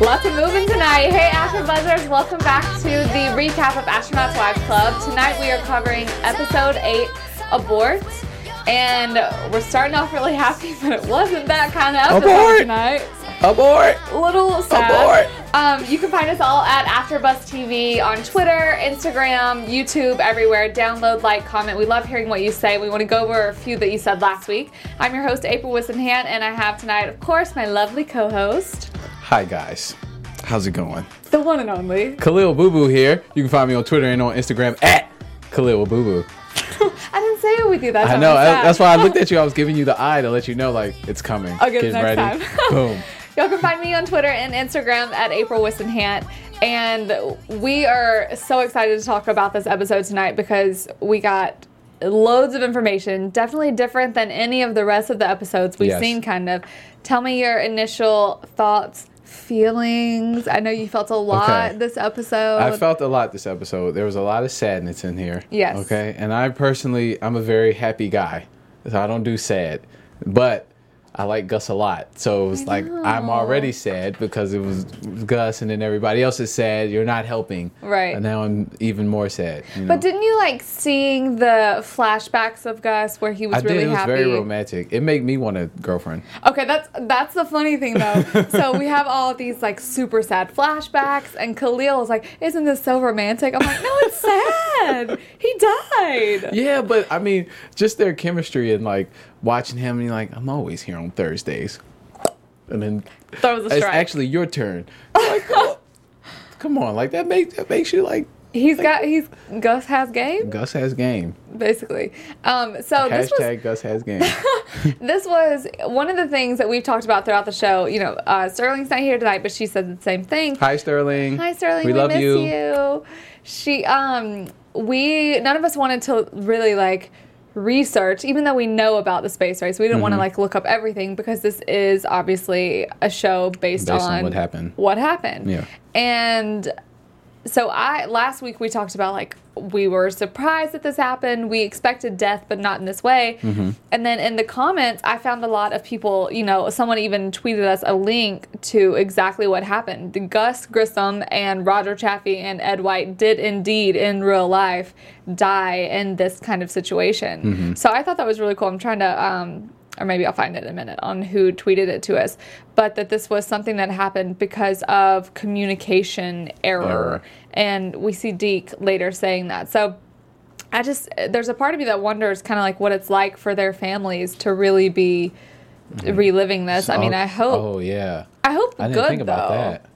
Lots of moving tonight. Hey, Astro Buzzers, welcome back to the recap of Astronauts Wives Club. Tonight we are covering episode 8, Abort. And we're starting off really happy, but it wasn't that kind of episode Abort! tonight. Abort! A little sad. Abort! Um, you can find us all at AfterBuzz TV on Twitter, Instagram, YouTube, everywhere. Download, like, comment. We love hearing what you say. We want to go over a few that you said last week. I'm your host, April Whisenhant, and I have tonight, of course, my lovely co-host, Hi guys, how's it going? the one and only. Khaliel Abooboo here. You can find me on Twitter and on Instagram at Khaliel Abooboo. I didn't say it with you. That's I know. I, that's why I looked at you. I was giving you the eye to let you know, like it's coming. I'll Get next ready. time. Boom. Y'all can find me on Twitter and Instagram at April Whisenhant. And we are so excited to talk about this episode tonight because we got loads of information, definitely different than any of the rest of the episodes we've Yes. seen, kind of. Tell me your initial thoughts, feelings. I know you felt a lot Okay. this episode. I felt a lot this episode. There was a lot of sadness in here. Yes. Okay. And I personally, I'm a very happy guy, so I don't do sad, but. I like Gus a lot, so it was like I'm already sad because it was Gus, and then everybody else is sad. You're not helping, Right. And now I'm even more sad. you know? but didn't you like seeing the flashbacks of Gus where he was I really did. It was happy? very romantic. It made me want a girlfriend. Okay, that's that's the funny thing though. so we have all these like super sad flashbacks, and Khaliel is like, "Isn't this so romantic?" I'm like, "No, it's sad. he died." Yeah, but I mean, just their chemistry and like watching him, and you're like, I'm always here on Thursdays, and then Throws a it's strike. actually your turn. Like, come on. come on, like that makes that makes you like he's got he's Gus has game Gus has game. basically. Um, so this was Hashtag Gus has game. this was one of the things that we've talked about throughout the show. You know, uh, Sterling's not here tonight, but she said the same thing. Hi Sterling. Hi Sterling, We, we, love miss you. you. She um we none of us wanted to really like research even though we know about the space race. We didn't Mm-hmm. want to like look up everything because this is obviously a show based, Based on what happened. What happened. Yeah. And so I last week we talked about like we were surprised that this happened. We expected death, but not in this way. Mm-hmm. And then in the comments, I found a lot of people. You know, someone even tweeted us a link to exactly what happened. Gus Grissom and Roger Chaffee and Ed White did indeed in real life die in this kind of situation. Mm-hmm. So I thought that was really cool. I'm trying to. Um, or maybe I'll find it in a minute on who tweeted it to us, but that this was something that happened because of communication error. Error. And we see Deke later saying that. So I just, there's a part of me that wonders kind of like what it's like for their families to really be mm-hmm. reliving this. I mean, oh, I hope, Oh yeah. I hope I didn't good think about though. that.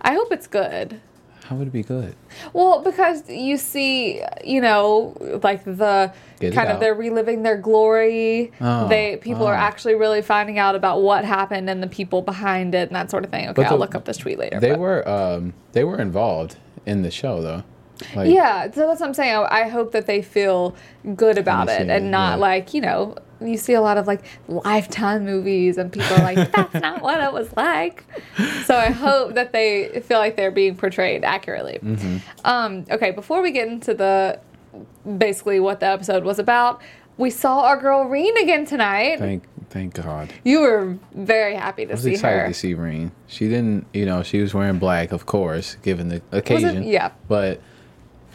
I hope it's good. How would it be good? Well, because you see, you know, like the Get kind of they're reliving their glory. Oh, they people are oh. actually really finding out about what happened and the people behind it and that sort of thing. Okay, But I'll look up this tweet later. They but- were um they were involved in the show though. Like, Yeah, so that's what I'm saying. I, I hope that they feel good about it and not yeah. like, you know, you see a lot of like lifetime movies and people are like, that's not what it was like. So I hope that they feel like they're being portrayed accurately. Mm-hmm. Um, okay, before we get into the basically what the episode was about, we saw our girl Reen again tonight. Thank thank God. you were very happy to see. I was see excited her. to see Reen. She didn't, you know, she was wearing black, of course, given the occasion. yeah. But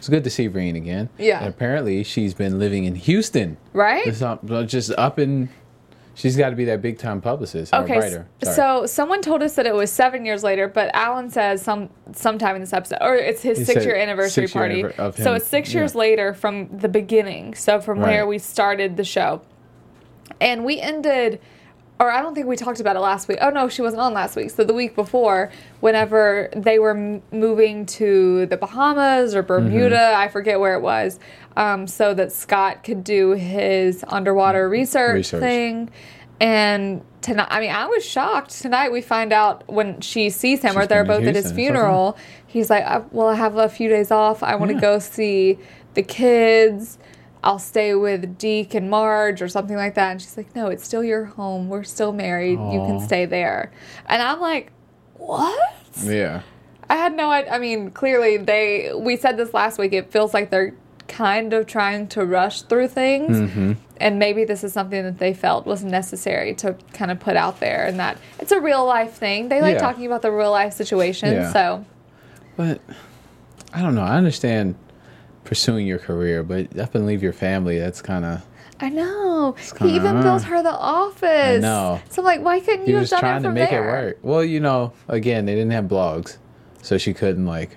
it's good to see Reen again. Yeah. And apparently, she's been living in Houston. Right? It's uh, not- just up in. She's got to be that big time publicist Okay, writer. Sorry. so someone told us that it was seven years later, but Alan says some sometime in this episode, or it's his He six year anniversary six-year party. anniver- of so it's six yeah. years later from the beginning. So from where we started the show, and we ended or I don't think we talked about it last week. Oh no, she wasn't on last week. So the week before, whenever they were m- moving to the Bahamas or Bermuda, Mm-hmm. I forget where it was, um, so that Scott could do his underwater research, Research. thing. And tonight, I mean, I was shocked. Tonight, we find out when she sees him, or they're both at his Houston. Funeral. He's like, I, "Well, I have a few days off. I want to Yeah. go see the kids. I'll stay with Deke and Marge, or something like that." And she's like, "No, it's still your home. We're still married. You can stay there." And I'm like, "What?" Yeah. I had no idea. I mean, clearly they. We said this last week. It feels like they're kind of trying to rush through things, Mm-hmm. and maybe this is something that they felt was necessary to kind of put out there, and that it's a real life thing. They like Yeah. talking about the real life situation. Yeah. So But I don't know. I understand pursuing your career, but up and leave your family. That's kind of. I know he kinda- even built her the office. I know. So I'm like, why couldn't He you have done trying it to make there? it work. Well, you know, again, they didn't have blogs, so she couldn't like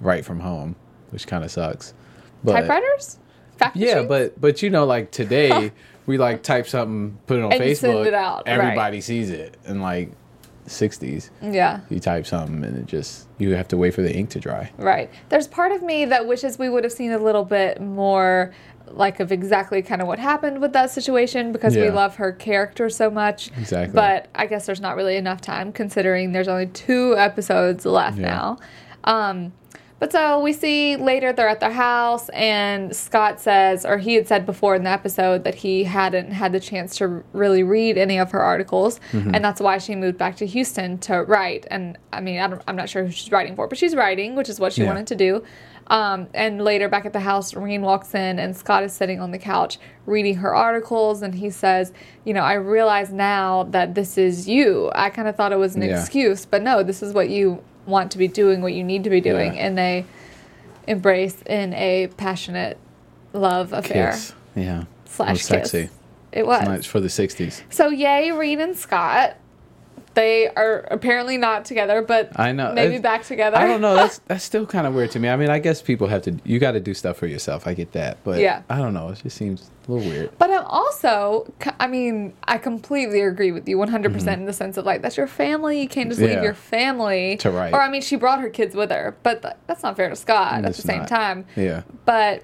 write from home, which kind of sucks. But Typewriters. Fax yeah, machines? but but you know, like today, we like type something, put it on And Facebook, it out, right. everybody sees it, and like '60s. yeah. You type something, and it just you have to wait for the ink to dry. Right. There's part of me that wishes we would have seen a little bit more like of exactly kind of what happened with that situation because we love her character so much. Exactly. But I guess there's not really enough time considering there's only two episodes left Yeah. now. Um but so we see later they're at their house, and Scott says, or he had said before in the episode that he hadn't had the chance to really read any of her articles, Mm-hmm. and that's why she moved back to Houston to write. And I mean, I don't, I'm not sure who she's writing for, but she's writing, which is what she Yeah. wanted to do. Um, and later, back at the house, Reen walks in, and Scott is sitting on the couch reading her articles, and he says, "You know, I realize now that this is you. I kind of thought it was an Yeah. excuse, but no, this is what you want to be doing, what you need to be doing." Yeah. And they embrace in a passionate love affair Kiss. Yeah. slash It was kiss. sexy. It was. Nice for the '60s. So yay, Reed and Scott. They are apparently not together, but I know. maybe It's- back together. I don't know. That's that's still kind of weird to me. I mean, I guess people have to. You got to do stuff for yourself. I get that, but Yeah. I don't know. It just seems a little weird. But I'm also, I mean, I completely agree with you 100% in the sense of like, that's your family. You can't just leave Mm-hmm. Your family. To write. Or, I mean, she brought her kids with her, but th- that's not fair to Scott at It's the same time. Yeah. But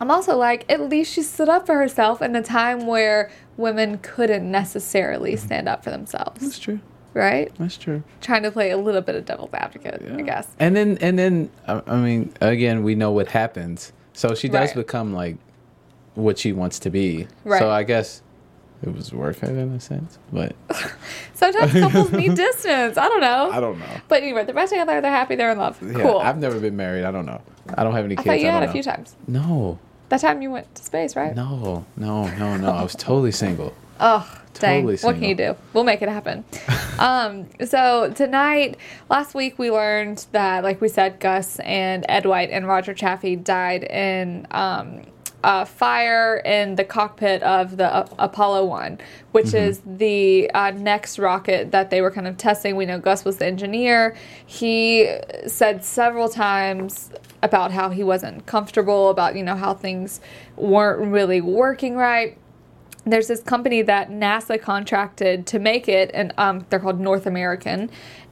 I'm also like, at least she stood up for herself in a time where women couldn't necessarily Mm-hmm. stand up for themselves, That's true. right? That's true. Trying to play a little bit of devil's advocate, I guess. And then and then I I mean, again, we know what happens. So she does Right. become like what she wants to be. Right. So I guess it was worth it in a sense, but Sometimes couples need distance. I don't know. I don't know. But anyway, they're back together. They're happy. They're in love. Yeah, cool. I've never been married. I don't know. I don't have any I kids. thought you I had don't a few times. No, That time you went to space, right? no, no, no, no. I was totally single. Oh, dang. Totally what can you do? We'll make it happen. um, so tonight, last week we learned that, like we said, Gus and Ed White and Roger Chaffee died in um, a fire in the cockpit of the uh, Apollo 1, which is the uh, next rocket that they were kind of testing. We know Gus was the engineer. He said several times about how he wasn't comfortable, about, you know, how things weren't really working right there's this company that NASA contracted to make it, and um, they're called North American.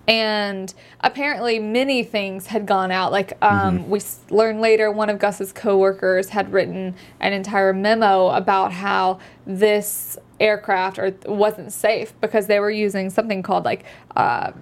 And apparently, many things had gone out. Like um, we s- learned later, one of Gus's coworkers had written an entire memo about how this aircraft or wasn't safe because they were using something called like. Uh,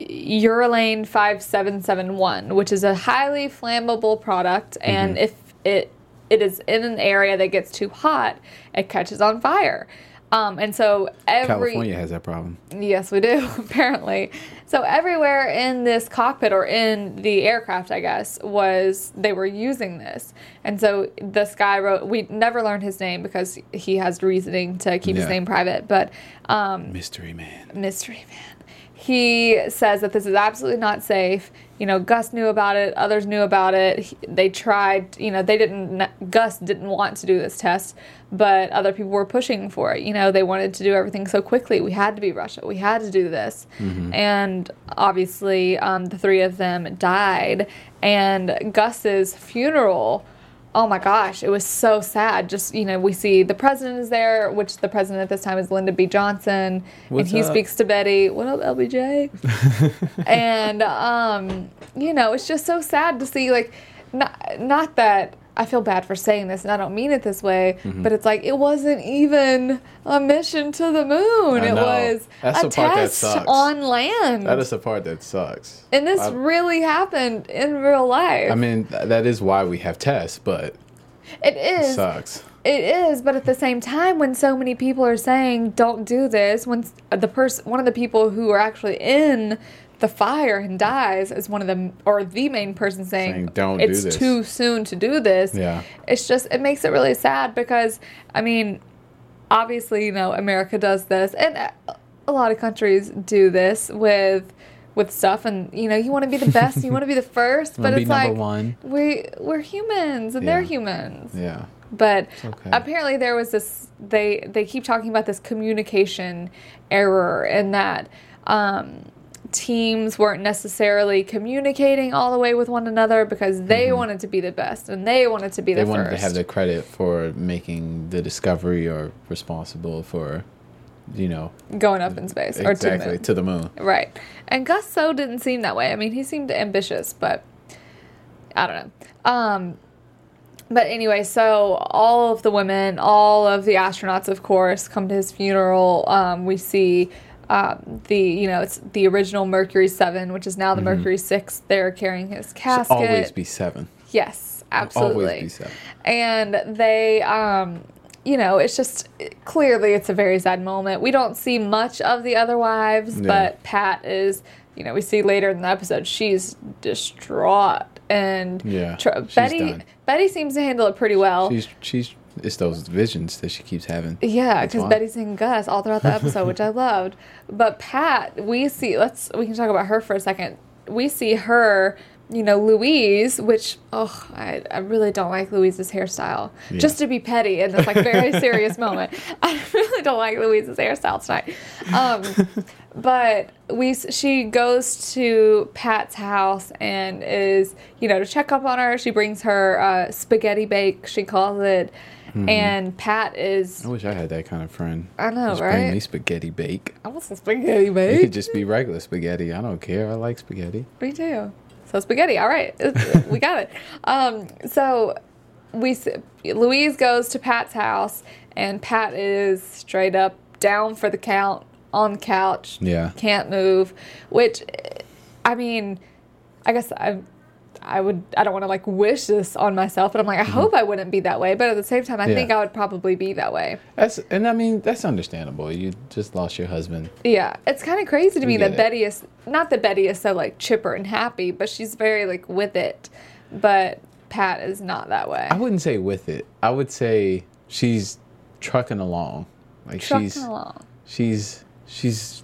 Uralane 5771, which is a highly flammable product, and if it it is in an area that gets too hot, it catches on fire. Um, and so every California has that problem. Yes, we do, apparently. So everywhere in this cockpit or in the aircraft, I guess, was they were using this. And so this guy wrote we never learned his name because he has reasoning to keep his name private, but um Mystery man. mystery man. He says that this is absolutely not safe. You know, Gus knew about it. Others knew about it. He- They tried. You know, they didn't. Gus didn't want to do this test, but other people were pushing for it. You know, they wanted to do everything so quickly. We had to be Russia. We had to do this. And obviously, um, the three of them died. And Gus's funeral oh my gosh, it was so sad. Just you know, we see the president is there, which the president at this time is Lyndon B. Johnson, What's and he up? speaks to Betty. What up, LBJ? and um, you know, it's just so sad to see like, not not that. I feel bad for saying this, and I don't mean it this way, Mm-hmm. but it's like it wasn't even a mission to the moon. It was That's a the part that test sucks. on land. That is the part that sucks. and this I- really happened in real life. I mean, th- that is why we have tests, but it it is. sucks. It is, but at the same time, when so many people are saying "don't do this," when the person, one of the people who are actually in the fire and dies, is one of them, or the main person saying, Saying, "Don't do it's this." too soon to do this." Yeah. it's just it makes it really sad because I mean, obviously, you know, America does this, and a lot of countries do this with with stuff, and you know, you want to be the best, you want to be the first, but it's like one. we we're humans and they're humans. Yeah. But okay. apparently there was this they they keep talking about this communication error and that um, teams weren't necessarily communicating all the way with one another because they wanted to be the best and they wanted to be Mm-hmm. They the wanted first. to have the credit for making the discovery or responsible for, you know, going up in space or to the moon. to the moon. Right. And Gus so didn't seem that way. I mean, he seemed ambitious, but I don't know. Um, but anyway, so all of the women, all of the astronauts, of course, come to his funeral. Um, we see um, the, you know, it's the original Mercury 7, which is now the Mercury 6. They're carrying his casket. Mm-hmm. Always be seven. Yes, absolutely. Always be seven. And they, um, you know, it's just clearly it's a very sad moment. We don't see much of the other wives, Yeah. but Pat is, you know, we see later in the episode she's distraught, and Yeah, tr- Betty done. Betty seems to handle it pretty well. She's she's it's those visions that she keeps having. Yeah, because. Betty's seeing Gus all throughout the episode, which I loved. But Pat, we see. Let's we can talk about her for a second. We see her, you know, Louise, which oh, I, I really don't like Louise's hairstyle. Yeah. Just to be petty in this like very serious moment, I really don't like Louise's hairstyle tonight. Um, but we she goes to Pat's house and is you know to check up on her. She brings her uh, spaghetti bake. She calls it. And Pat is I wish I had that kind of friend. I know, Just Bring right? me spaghetti bake. I want some spaghetti, bake. It could just be regular spaghetti. I don't care. I like spaghetti. Me too. So spaghetti. All right, we got it. Um, so we Louise goes to Pat's house, and Pat is straight up down for the count on the couch. Yeah. can't move. Which, I mean, I guess I. I would. I don't want to like wish this on myself, but I'm like, I hope I wouldn't be that way. But at the same time, I Mm-hmm. Yeah. think I would probably be that way. That's and I mean that's understandable. You just lost your husband. Yeah, it's kind of crazy to me We that it. Betty is not that Betty is so like chipper and happy, but she's very like with it. But Pat is not that way. I wouldn't say with it. I would say she's trucking along. Like she's Trucking she's along. she's she's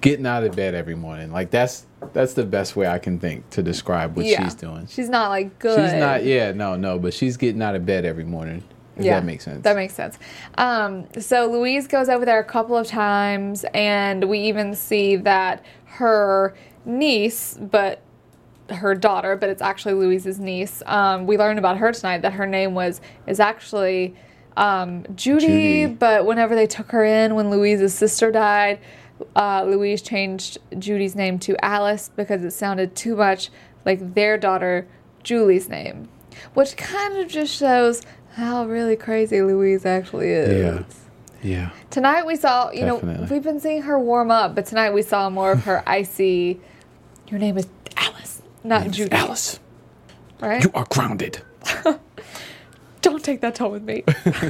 getting out of bed every morning. Like that's that's the best way I can think to describe what yeah, she's doing. She's not like good. She's not yeah, no, no, but she's getting out of bed every morning. If that makes sense. That makes sense. Um, so Louise goes over there a couple of times, and we even see that her niece, but her daughter, but it's actually Louise's niece. Um, we learned about her tonight that her name was is actually um, Judy, Judy. but whenever they took her in when Louise's sister died, uh, Louise changed Judy's name to Alice because it sounded too much like their daughter Julie's name, which kind of just shows how really crazy Louise actually is. Yeah. Yeah. Tonight we saw, you know, we've been seeing her warm up, but tonight we saw more of her icy. Your name is Alice, not Judy. Alice, right? you are grounded. Don't take that tone with me.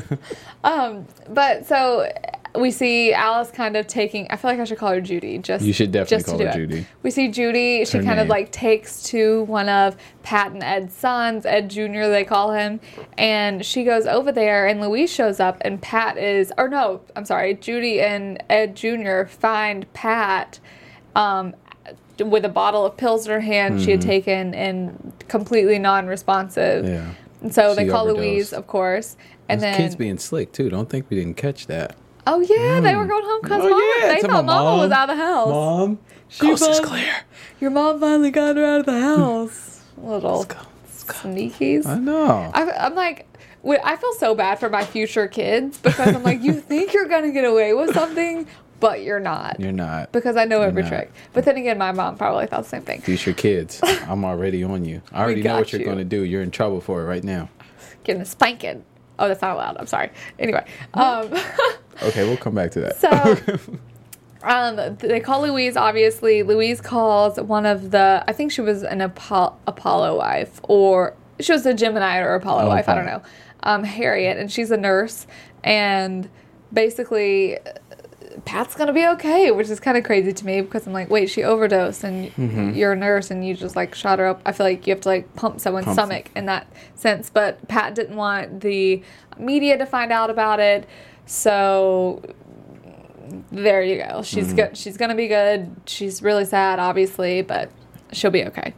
um, but so we see Alice kind of taking. I feel like I should call her Judy. Just You should definitely just call her it. Judy. We see Judy. She kind of like takes to one of Pat and Ed's sons, Ed Jr. They call him, and she goes over there, and Louise shows up, and Pat is, or no, I'm sorry, Judy and Ed Jr. find Pat. Um, with a bottle of pills in her hand she had taken and completely non-responsive Mm-hmm. Yeah. and so they call overdosed. Louise, of course, and Those then kids being slick too. Don't think we didn't catch that. Oh yeah, they were going home because Oh, mom. yeah, they to thought my mama was out of the house. Mom, She coast is clear. Your mom finally got her out of the house. Little Let's go. Sneakies. I know. I, I'm like, I feel so bad for my future kids because I'm like, you think you're gonna get away with something, but you're not. You're not. because I know every not. trick. But then again, my mom probably thought the same thing. Future kids, I'm already on you. I already know what you're you. going to do. You're in trouble for it right now. Getting a spanking. Oh, that's not allowed. I'm sorry. Anyway, um, Okay, we'll come back to that. so um, they call Louise. Obviously, Louise calls one of the. I think she was an Apollo, Apollo wife, or she was a Gemini or Apollo Oh, wife. I don't know. Um, Harriet, and she's a nurse, and basically. Pat's gonna be okay, which is kind of crazy to me because I'm like, wait, she overdosed, and Mm-hmm. you're a nurse, and you just like shot her up. I feel like you have to like pump someone's Pump. stomach in that sense, but Pat didn't want the media to find out about it, so there you go. She's Mm-hmm. good. She's gonna be good. She's really sad, obviously, but she'll be okay.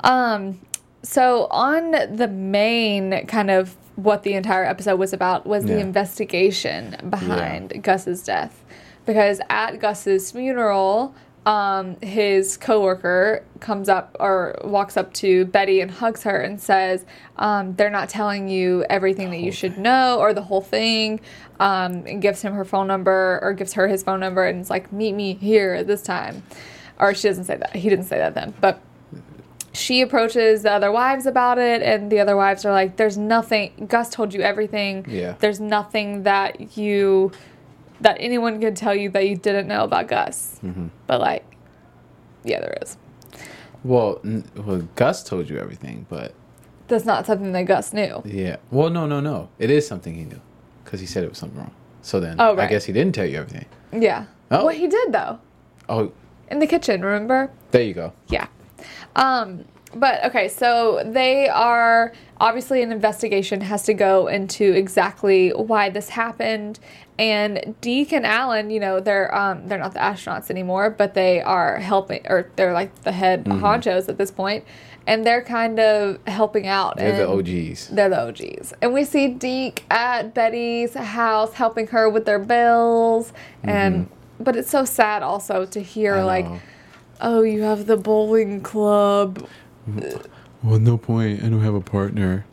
Um, so on the main kind of what the entire episode was about was the investigation behind Gus's death, because at Gus's funeral. Um, his coworker comes up or walks up to Betty and hugs her and says, um, "They're not telling you everything that you should know or the whole thing." Um, and gives him her phone number or gives her his phone number and is like, "Meet me here at this time." Or she doesn't say that. He didn't say that then, but she approaches the other wives about it, and the other wives are like, "There's nothing. Gus told you everything. Yeah. There's nothing that you that anyone could tell you that you didn't know about Gus." Mm-hmm. But like, yeah, there is. Well, n- well, Gus told you everything, but That's not something that Gus knew. yeah. Well, no, no, no. It is something he knew because he said it was something wrong. So then, Oh, I guess he didn't tell you everything. Yeah. Oh. Well, he did though Oh, in the kitchen. Remember? there you go. Yeah. Um, but okay, so they are obviously an investigation has to go into exactly why this happened. And Deke and Alan, you know, they're um, they're not the astronauts anymore, but they are helping, or they're like the head Mm-hmm. honchos at this point, and they're kind of helping out. They're the OGs. They're the OGs. And we see Deke at Betty's house helping her with their bills. And but it's so sad also to hear Mm-hmm. Like oh, you have the bowling club, Well, no point. I don't have a partner.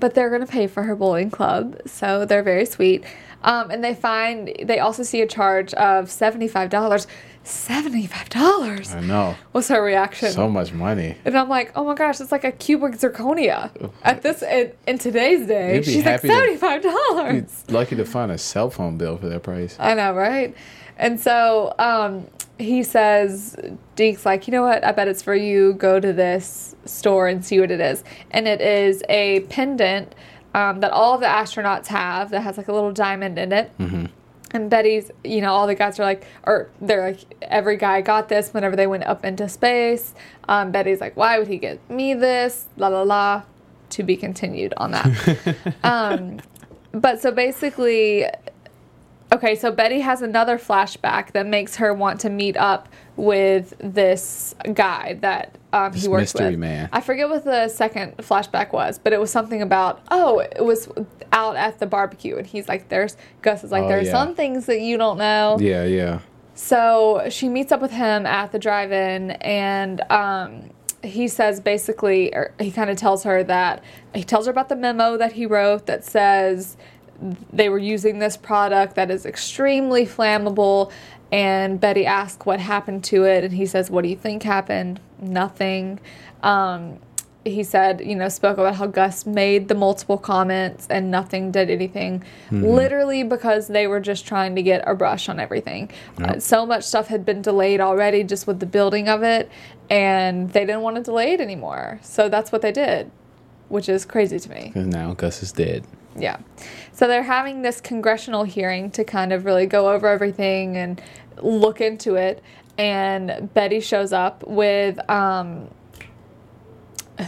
but they're gonna pay for her bowling club, so they're very sweet. Um, and they find they also see a charge of seventy five dollars. Seventy five dollars. I know. What's her reaction? So much money. and I'm like, oh my gosh, it's like a cubic zirconia at this in, in today's day. She's like happy seventy five dollars. Lucky to find a cell phone bill for that price. I know, right? And so um, he says, Deke's like, you know what? I bet it's for you. Go to this store and see what it is. And it is a pendant um, that all of the astronauts have that has like a little diamond in it. And Betty's, you know, all the guys are like, or they're like, every guy got this whenever they went up into space. Um, Betty's like, why would he get me this? La la la. To be continued on that. um, but so basically, Okay, so Betty has another flashback that makes her want to meet up with this guy that um, he works mystery with. man. I forget what the second flashback was, but it was something about oh, it was out at the barbecue, and he's like, "There's Gus is like, Oh, there's yeah. some things that you don't know." Yeah, yeah. So she meets up with him at the drive-in, and um, he says basically, or he kind of tells her that he tells her about the memo that he wrote that says they were using this product that is extremely flammable. And Betty asks what happened to it, and he says, "What do you think happened? Nothing." Um, he said, you know, spoke about how Gus made the multiple comments and nothing did anything, literally because they were just trying to get a brush on everything. Uh, so much stuff had been delayed already just with the building of it, and they didn't want to delay it anymore. So that's what they did, which is crazy to me. Because now Gus is dead. Yeah. So they're having this congressional hearing to kind of really go over everything and look into it. And Betty shows up with, um,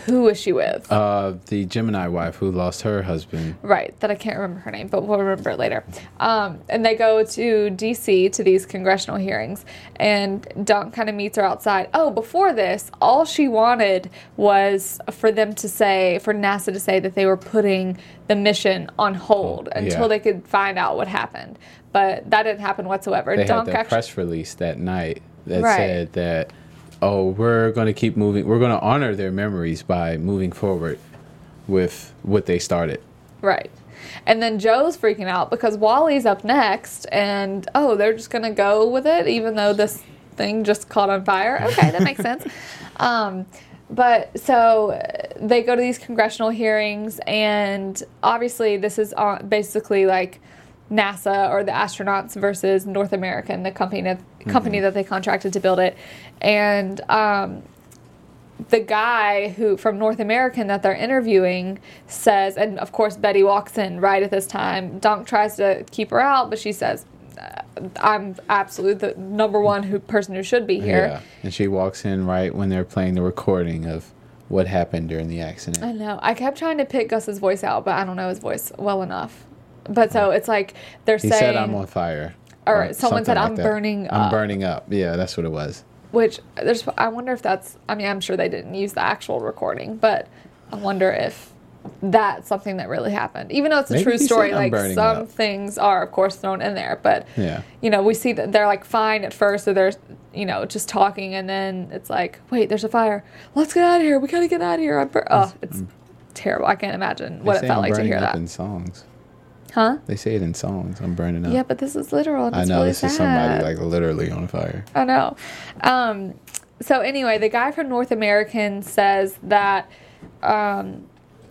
who is she with? Uh, the Gemini wife who lost her husband. Right, that I can't remember her name, but we'll remember it later. Um, and they go to DC to these congressional hearings, and Don kind of meets her outside. Oh, before this, all she wanted was for them to say, for NASA to say that they were putting the mission on hold until yeah. they could find out what happened. But that didn't happen whatsoever. They Dunk had the actually, press release that night that Right. said that, oh, we're going to keep moving. We're going to honor their memories by moving forward with what they started. Right. And then Joe's freaking out because Wally's up next, and oh, they're just gonna go with it, even though this thing just caught on fire. Okay, that makes sense. Um, but so they go to these congressional hearings, and obviously, this is basically like NASA or the astronauts versus North American, the company that, company that they contracted to build it, and um, the guy who from North American that they're interviewing says, and of course Betty walks in right at this time. Donk tries to keep her out, but she says, uh, "I'm absolutely the number one who person who should be here." Yeah, and she walks in right when they're playing the recording of what happened during the accident. I know. I kept trying to pick Gus's voice out, but I don't know his voice well enough. But so it's like they're He saying, said, "I'm on fire," or someone said, "I'm that. burning I'm up." burning up. Yeah, that's what it was. Which there's, I wonder if that's. I mean, I'm sure they didn't use the actual recording, but I wonder if that's something that really happened. Even though it's a Maybe true he story, like some up." things are, of course, thrown in there. But Yeah. you know, we see that they're like fine at first, so they're you know just talking, and then it's like, wait, there's a fire. Let's get out of here. We gotta get out of here. I'm bur-. Oh, it's terrible. I can't imagine what it felt I'm like to hear up that. in songs. Huh? They say it in songs. I'm burning up. Yeah, but this is literal. I know really this is somebody like literally on fire. I know. Um, so anyway, the guy from North American says that, um,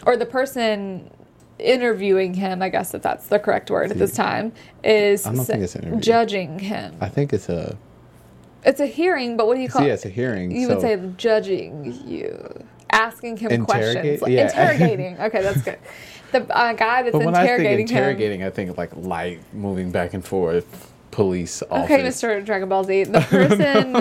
or the person interviewing him, I guess if that's the correct word at this time, is I don't think it's interview. judging him. I think it's a It's a hearing, but what do you call yeah, it? it's a hearing. You so would say judging you, asking him questions, like, Yeah. interrogating. Okay, that's good. The uh, guy that's But when I think interrogating him. interrogating, I think like light moving back and forth, police office. Okay, Mr. Dragon Ball Z, the person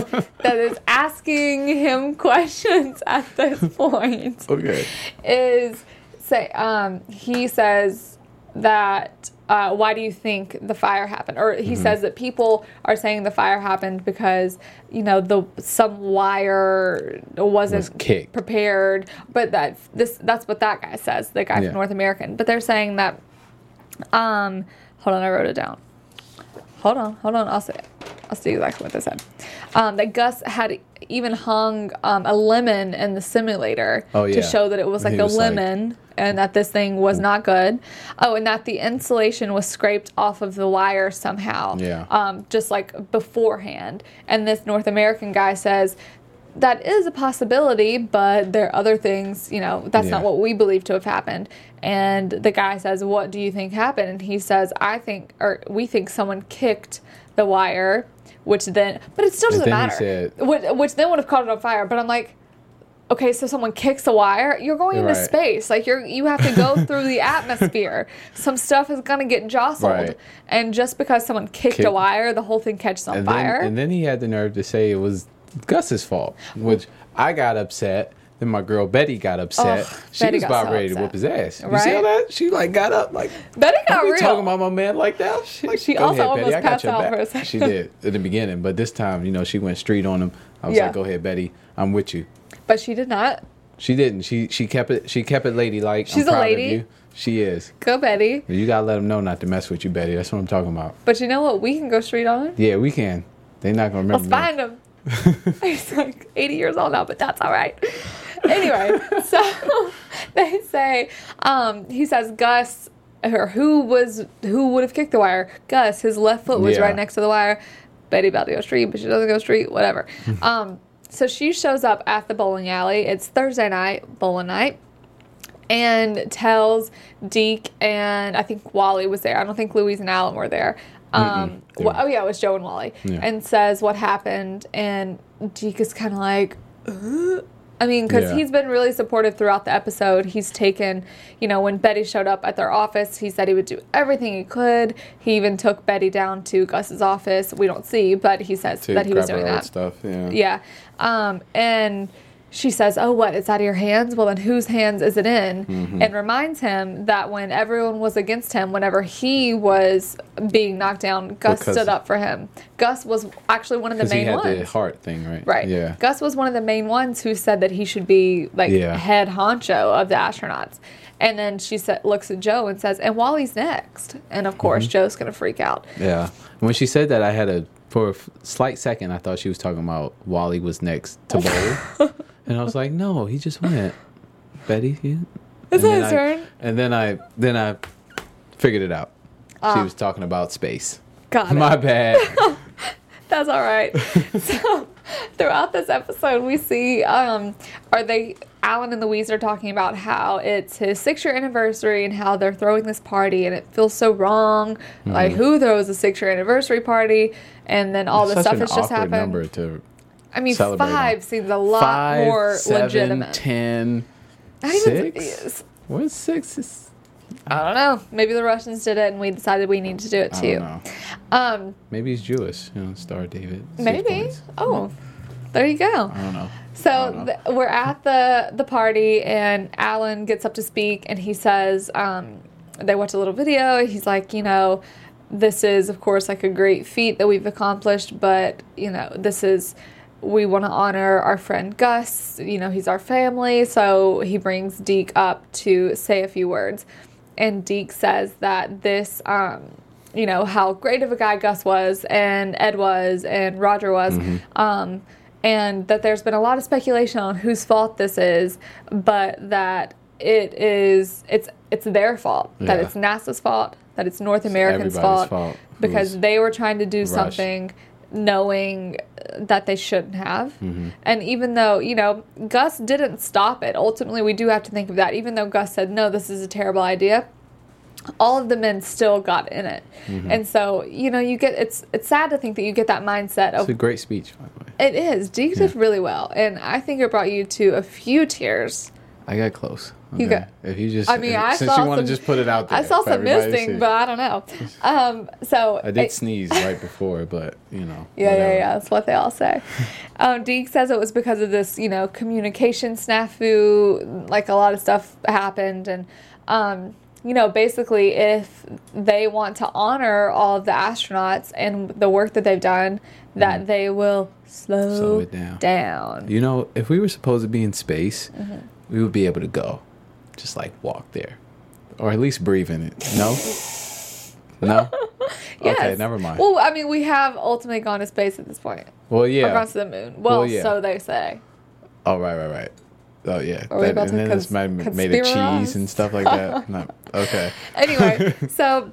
that is asking him questions at this point Okay. is say um, he says that uh, why do you think the fire happened? Or Mm-hmm. he says that people are saying the fire happened because you know the some wire wasn't Was prepared but that this that's what that guy says the guy Yeah. from north american. But they're saying that um hold on i wrote it down. Hold on hold on i'll say i'll see exactly what they said um, that gus had even hung um, a lemon in the simulator Oh, to show that it was like He a was like- lemon and that this thing was not good oh and that the insulation was scraped off of the wire somehow Yeah. um, just like beforehand and this north american guy says that is a possibility, but there are other things, you know, that's not what we believe to have happened. And the guy says, What do you think happened? And he says, I think, or we think someone kicked the wire, which then, but it still doesn't matter. which, which then would have caught it on fire. But I'm like, okay, so someone kicks a wire, you're going into Right. space. Like you're you have to go through the atmosphere. Some stuff is gonna get jostled. Right. And just because someone kicked a wire, the whole thing catches on And fire. then, and then he had the nerve to say it was Gus's fault, which I got upset. Then my girl Betty got upset. Oh, she Betty was about so ready to upset. whoop his ass. You see all Right? that? She like got up like. Betty got "Don't real. talking about my man like that. She, Like, she also ahead, almost got passed out back." for a second. She did in the beginning, but this time, you know, she went street on him. I was Yeah. like, "Go ahead, Betty, I'm with you." but she did not. She didn't. She she kept it. She kept it ladylike. She's I'm a proud lady. Of you. She is. Go Betty. You gotta let them know not to mess with you, Betty. That's what I'm talking about. But you know what? We can go straight on. Yeah, we can. They're not gonna remember. Let's find him. He's like 80 years old now, but that's all right. Anyway, so they say, um, he says Gus, or who was, who would have kicked the wire? Gus, his left foot was Yeah. right next to the wire. Betty about to go street, but she doesn't go street, whatever. um, so she shows up at the bowling alley. It's Thursday night, bowling night. And tells Deke and I think Wally was there. I don't think Louise and Alan were there. Um, well, oh yeah, it was Joe and Wally. Yeah. And says what happened, and Deke is kind of like, "Uh?" I mean, because Yeah. he's been really supportive throughout the episode. He's taken, you know, when Betty showed up at their office, he said he would do everything he could. He even took Betty down to Gus's office. We don't see, but he says To that he was doing that. stuff. Yeah. Yeah. Um, and she says, Oh, what? It's out of your hands? Well, then whose hands is it in? Mm-hmm. And reminds him that when everyone was against him, whenever he was being knocked down, Gus Because- stood up for him. Gus was actually one of the Because he main had ones. the heart thing, right? Right. Yeah. Gus was one of the main ones who said that he should be like Yeah. head honcho of the astronauts. And then she said, looks at Joe and says, "And Wally's next." And of Mm-hmm. course, Joe's gonna freak out. Yeah. When she said that, I had a for a slight second, I thought she was talking about Wally was next to bowl, and I was like, no, he just went. Betty, It's and not then his I- turn. And then I then I figured it out. She Ah. was talking about space. Got it. My bad. That's all right. so throughout this episode, we see um, are they Alan and Louise are talking about how it's his six year anniversary and how they're throwing this party and it feels so wrong. Like who throws a six year anniversary party? And then all this Such stuff has just happened. number to I mean, celebrate five seems a lot five, more seven, legitimate. ten, Not even six. yes. What's six? Is, I don't know. Maybe the Russians did it and we decided we need to do it I too. don't know. Um, Maybe he's Jewish. You know, Star David. maybe. Oh, there you go. I don't know. So th- we're at the the party, and Alan gets up to speak, and he says um, they watch a little video. He's like, you know, this is of course like a great feat that we've accomplished, but you know, this is we want to honor our friend Gus. You know, he's our family, so he brings Deke up to say a few words, and Deke says that this. Um, you know how great of a guy Gus was, and Ed was, and Roger was, um, and that there's been a lot of speculation on whose fault this is, but that it is it's it's their fault, that it's NASA's fault, that it's North Americans' fault, fault. because they were trying to do rushed. something knowing that they shouldn't have. Mm-hmm. And even though, you know, Gus didn't stop it, ultimately we do have to think of that. Even though Gus said, no, this is a terrible idea, all of the men still got in it. Mm-hmm. And so, you know, you get it's it's sad to think that you get that mindset of It's a great speech, by the way. it is. Deke did really well. And I think it brought you to a few tears. I got close. You okay? got- If you just, I mean, if- I since saw you want to just put it out there. I saw some misting, but I don't know. Um, so I did it- sneeze right before, but you know. Yeah, yeah, whatever. yeah. That's what they all say. um, Deke says it was because of this, you know, communication snafu. Like a lot of stuff happened, and um, you know, basically, if they want to honor all of the astronauts and the work that they've done, that they will slow. Slow it down. down. You know, if we were supposed to be in space, Mm-hmm. We would be able to go, just like walk there, or at least breathe in it. No. No. Okay, never mind. Well, I mean, we have ultimately gone to space at this point. Well, Or yeah. gone to the moon. Well, Well, yeah. so they say. Oh, right, right, right. Oh, yeah. Are about and to then it's made, made of cheese and stuff like that. no. Okay. anyway, so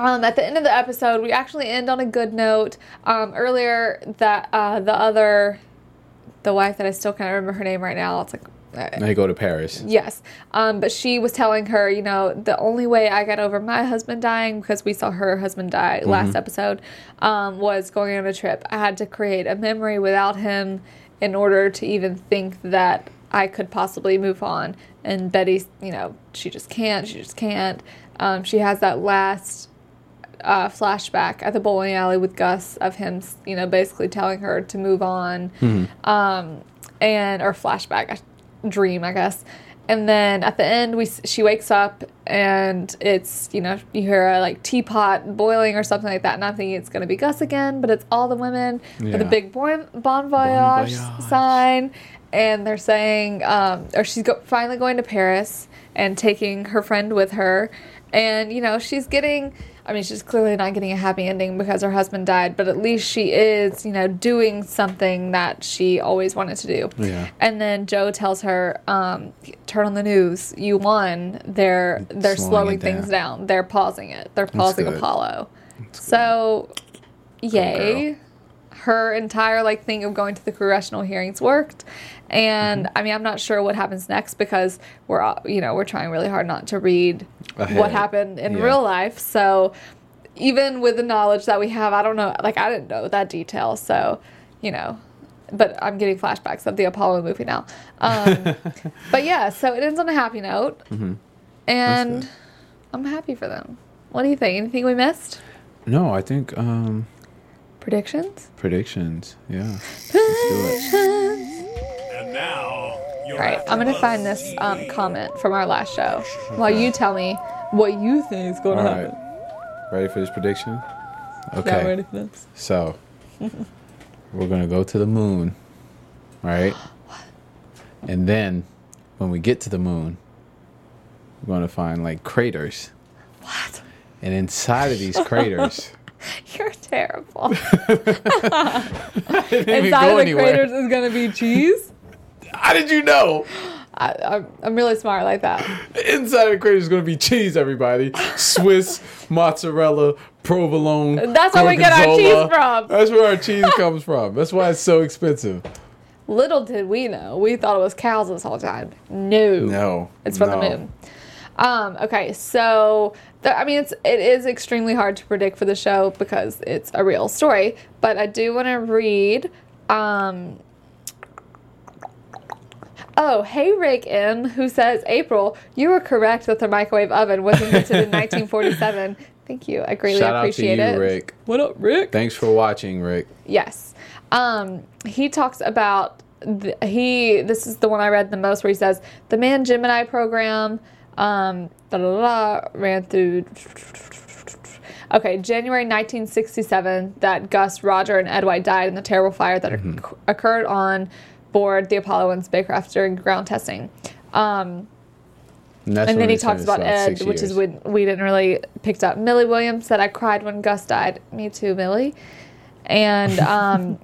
um, at the end of the episode, we actually end on a good note. Um, earlier, that uh, the other, the wife that I still can't remember her name right now. It's like. They go to Paris. Yes. Um, but she was telling her, you know, the only way I got over my husband dying, because we saw her husband die last episode, um, was going on a trip. I had to create a memory without him in order to even think that I could possibly move on. And Betty, you know, she just can't. She just can't. Um, she has that last uh, flashback at the bowling alley with Gus of him, you know, basically telling her to move on, um, and or flashback I- dream, I guess. And then at the end, we she wakes up and it's you know you hear a like teapot boiling or something like that, and I'm thinking it's gonna be Gus again, but it's all the women with a big bon, bon voyage voyage. sign, and they're saying, um, or she's go- finally going to Paris and taking her friend with her, and you know she's getting. I mean, she's clearly not getting a happy ending because her husband died, but at least she is, you know, doing something that she always wanted to do. Yeah. And then Joe tells her, um, "Turn on the news. You won. They're they're Slowing slowing things down. down. They're pausing it. They're pausing. Apollo. So, yay." Her entire like thing of going to the congressional hearings worked, and Mm-hmm. I mean I'm not sure what happens next because we're all- you know we're trying really hard not to read what happened in Yeah. real life. So even with the knowledge that we have, I don't know. Like I didn't know that detail, so you know. But I'm getting flashbacks of the Apollo movie now. Um, but yeah, so it ends on a happy note, and Mm-hmm. good. I'm happy for them. What do you think? Anything we missed? No, I think um Predictions? predictions. Yeah. Let's do it. And now, All right, I'm gonna find this um, comment from our last show while you tell me what you think is going All to right. happen. Ready for this prediction? Yeah, Okay. ready for this? So we're gonna go to the moon, right? And then when we get to the moon, we're gonna find like craters. What? And inside of these craters, You're terrible. Inside of the craters is gonna be cheese. How did you know? I, I'm, I'm really smart like that. Inside of the crate is going to be cheese, everybody. Swiss, mozzarella, provolone. That's where we get our cheese from. That's where our cheese comes from. That's why it's so expensive. Little did we know, we thought it was cows this whole time. No, No, it's from no. the moon. Um, okay, so the, I mean, it's it is extremely hard to predict for the show because it's a real story. But I do want to read. Um, oh, hey Rick M, who says April, you were correct that the microwave oven was invented in 1947. Thank you, I greatly Shout out to appreciate you, it. Rick. What up, Rick? Thanks for watching, Rick. Yes. Um, he talks about the, he. This is the one I read the most, where he says the Man Gemini program um, da, da, da, ran through. Okay, January 1967, that Gus, Roger, and Ed White died in the terrible fire that Mm-hmm. occurred on board the Apollo 1 spacecraft during ground testing. Um, And, and then he talks about Ed, which is when we didn't really picked up. Millie Williams said, "I cried when Gus died." Me too, Millie. And um,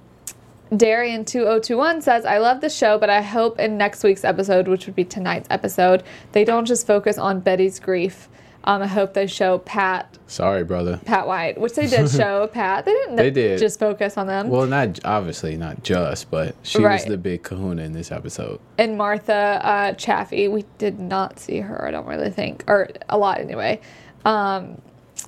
Darian two zero two one says, "I love the show, but I hope in next week's episode, which would be tonight's episode, they don't just focus on Betty's grief. Um, I hope they show Pat Sorry, brother. Pat White, which they did show Pat. They didn't They did. just focus on them. Well, not obviously not just, but she was the big Kahuna in this episode. and Martha uh, Chaffee. We did not see her, I don't really think, or a lot anyway, um,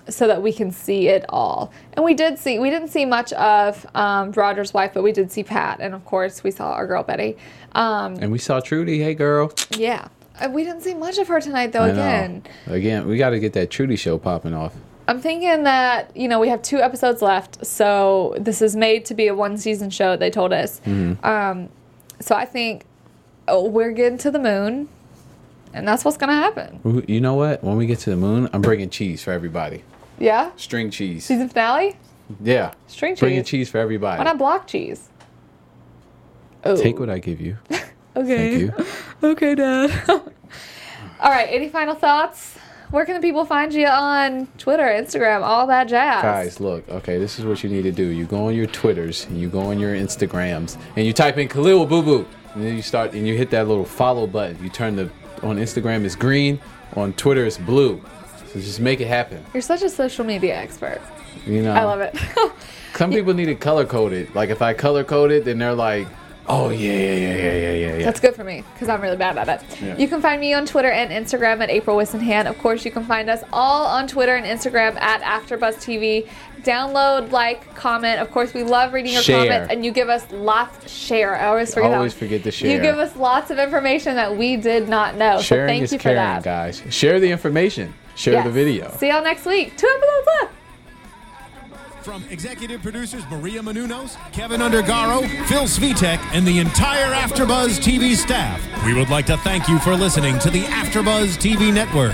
so that we can see it all. And we did see, we didn't see much of um, Roger's wife, but we did see Pat, and of course we saw our girl Betty. Um, And we saw Trudy. Hey, girl. yeah, we didn't see much of her tonight though. I know. Again, Again, we got to get that Trudy show popping off. I'm thinking that you know we have two episodes left, so this is made to be a one season show. They told us. Mm-hmm. Um, so I think oh, we're getting to the moon, and that's what's gonna happen. You know what? When we get to the moon, I'm bringing cheese for everybody. Yeah. String cheese. Season finale? Yeah. String cheese. Bringing cheese. for everybody. Why not block cheese? Oh. Take what I give you. Okay. Thank you. Okay, Dad. all right. Any final thoughts? Where can the people find you on Twitter, Instagram, all that jazz? Guys, look, okay, this is what you need to do. You go on your Twitters and you go on your Instagrams and you type in Khaliel Abooboo. And then you start and you hit that little follow button. You turn the on Instagram it's green, on Twitter it's blue. So just make it happen. You're such a social media expert. You know I love it. Some people need it color coded. Like if I color code it, then they're like, Oh yeah, yeah, yeah, yeah, yeah, yeah. That's good for me because I'm really bad at it. Yeah. You can find me on Twitter and Instagram at April Whisenhant. Of course, you can find us all on Twitter and Instagram at AfterBuzz TV. Download, like, comment. Of course, we love reading your Share. comments, and you give us lots. Share. I always forget. Always one. forget to share. You give us lots of information that we did not know. so Sharing thank is you for caring, that. guys. Share the information. Share the video. See y'all next week. Two episodes left. From executive producers Maria Menounos, Kevin Undergaro, Phil Svitek, and the entire AfterBuzz TV staff, we would like to thank you for listening to the AfterBuzz TV network.